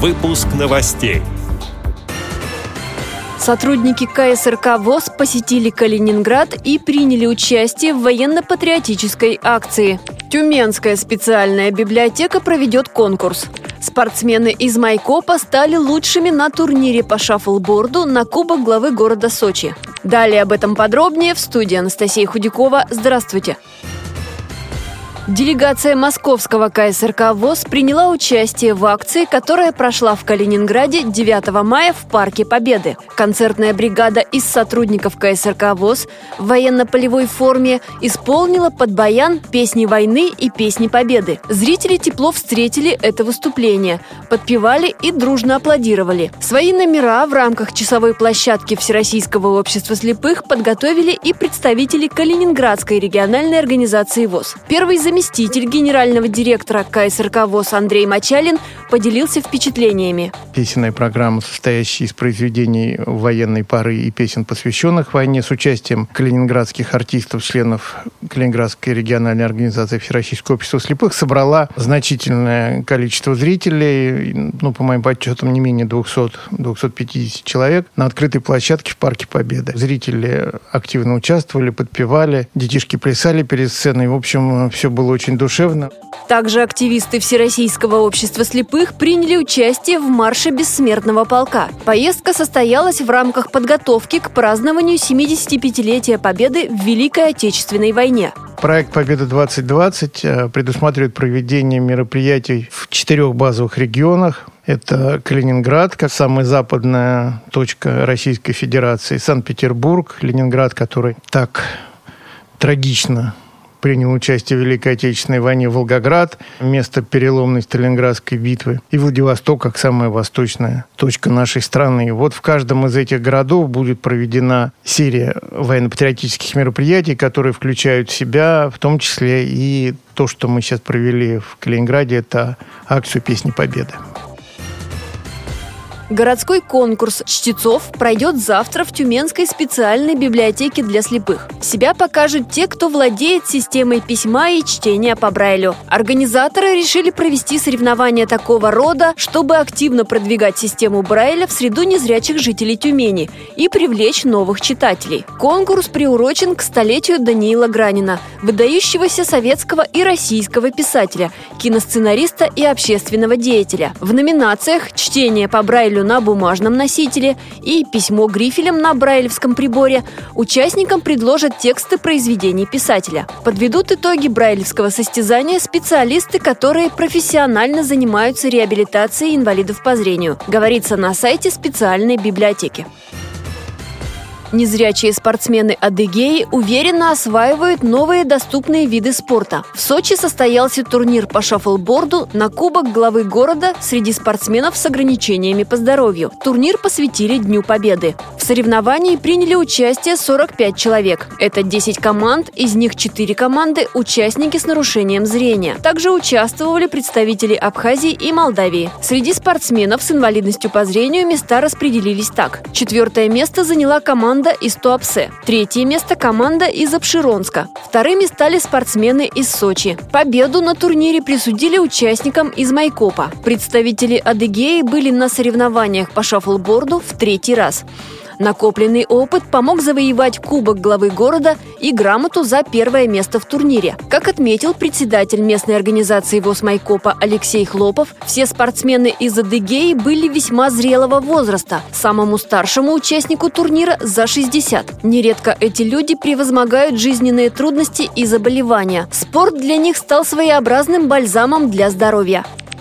Выпуск новостей. Сотрудники КСРК ВОЗ посетили Калининград и приняли участие в военно-патриотической акции. Тюменская специальная библиотека проведет конкурс. Спортсмены из Майкопа стали лучшими на турнире по шаффлборду на Кубок главы города Сочи. Далее об этом подробнее в студии Анастасия Худякова. Здравствуйте! Делегация московского КСРК ВОЗ приняла участие в акции, которая прошла в Калининграде 9 мая в Парке Победы. Концертная бригада из сотрудников КСРК ВОЗ в военно-полевой форме исполнила под баян песни войны и песни победы. Зрители тепло встретили это выступление, подпевали и дружно аплодировали. Свои номера в рамках часовой площадки Всероссийского общества слепых подготовили и представители Калининградской региональной организации ВОЗ. Первый заместитель заместитель генерального директора КСРК ВОЗ Андрей Мачалин поделился впечатлениями. Песенная программа, состоящая из произведений военной пары и песен, посвященных войне, с участием калининградских артистов, членов Калининградской региональной организации Всероссийского общества слепых, собрала значительное количество зрителей, ну, по моим подсчетам, не менее 200-250 человек на открытой площадке в Парке Победы. Зрители активно участвовали, подпевали, детишки плясали перед сценой. В общем, все было очень душевно. Также активисты Всероссийского общества слепых приняли участие в марше бессмертного полка. Поездка состоялась в рамках подготовки к празднованию 75-летия Победы в Великой Отечественной войне. Проект «Победа-2020» э, предусматривает проведение мероприятий в четырех базовых регионах. Это Калининград, как самая западная точка Российской Федерации, Санкт-Петербург, Ленинград, который так трагично принял участие в Великой Отечественной войне Волгоград, место переломной Сталинградской битвы, и Владивосток как самая восточная точка нашей страны. И вот в каждом из этих городов будет проведена серия военно-патриотических мероприятий, которые включают в себя в том числе и то, что мы сейчас провели в Калининграде, это акцию «Песни Победы». Городской конкурс чтецов пройдет завтра в Тюменской специальной библиотеке для слепых. Себя покажут те, кто владеет системой письма и чтения по Брайлю. Организаторы решили провести соревнования такого рода, чтобы активно продвигать систему Брайля в среду незрячих жителей Тюмени и привлечь новых читателей. Конкурс приурочен к столетию Даниила Гранина, выдающегося советского и российского писателя, киносценариста и общественного деятеля. В номинациях «Чтение по Брайлю Брайлю на бумажном носителе и письмо грифелем на брайлевском приборе, участникам предложат тексты произведений писателя. Подведут итоги брайлевского состязания специалисты, которые профессионально занимаются реабилитацией инвалидов по зрению, говорится на сайте специальной библиотеки. Незрячие спортсмены Адыгеи уверенно осваивают новые доступные виды спорта. В Сочи состоялся турнир по шаффлборду на Кубок главы города среди спортсменов с ограничениями по здоровью. Турнир посвятили Дню Победы. В соревновании приняли участие 45 человек. Это 10 команд, из них 4 команды – участники с нарушением зрения. Также участвовали представители Абхазии и Молдавии. Среди спортсменов с инвалидностью по зрению места распределились так. Четвертое место заняла команда из Туапсе. Третье место – команда из Обширонска. Вторыми стали спортсмены из Сочи. Победу на турнире присудили участникам из Майкопа. Представители Адыгеи были на соревнованиях по шаффлборду в третий раз. Накопленный опыт помог завоевать Кубок главы города и грамоту за первое место в турнире. Как отметил председатель местной организации ВОЗ Майкопа Алексей Хлопов, все спортсмены из Адыгеи были весьма зрелого возраста. Самому старшему участнику турнира за 60. Нередко эти люди превозмогают жизненные трудности и заболевания. Спорт для них стал своеобразным бальзамом для здоровья.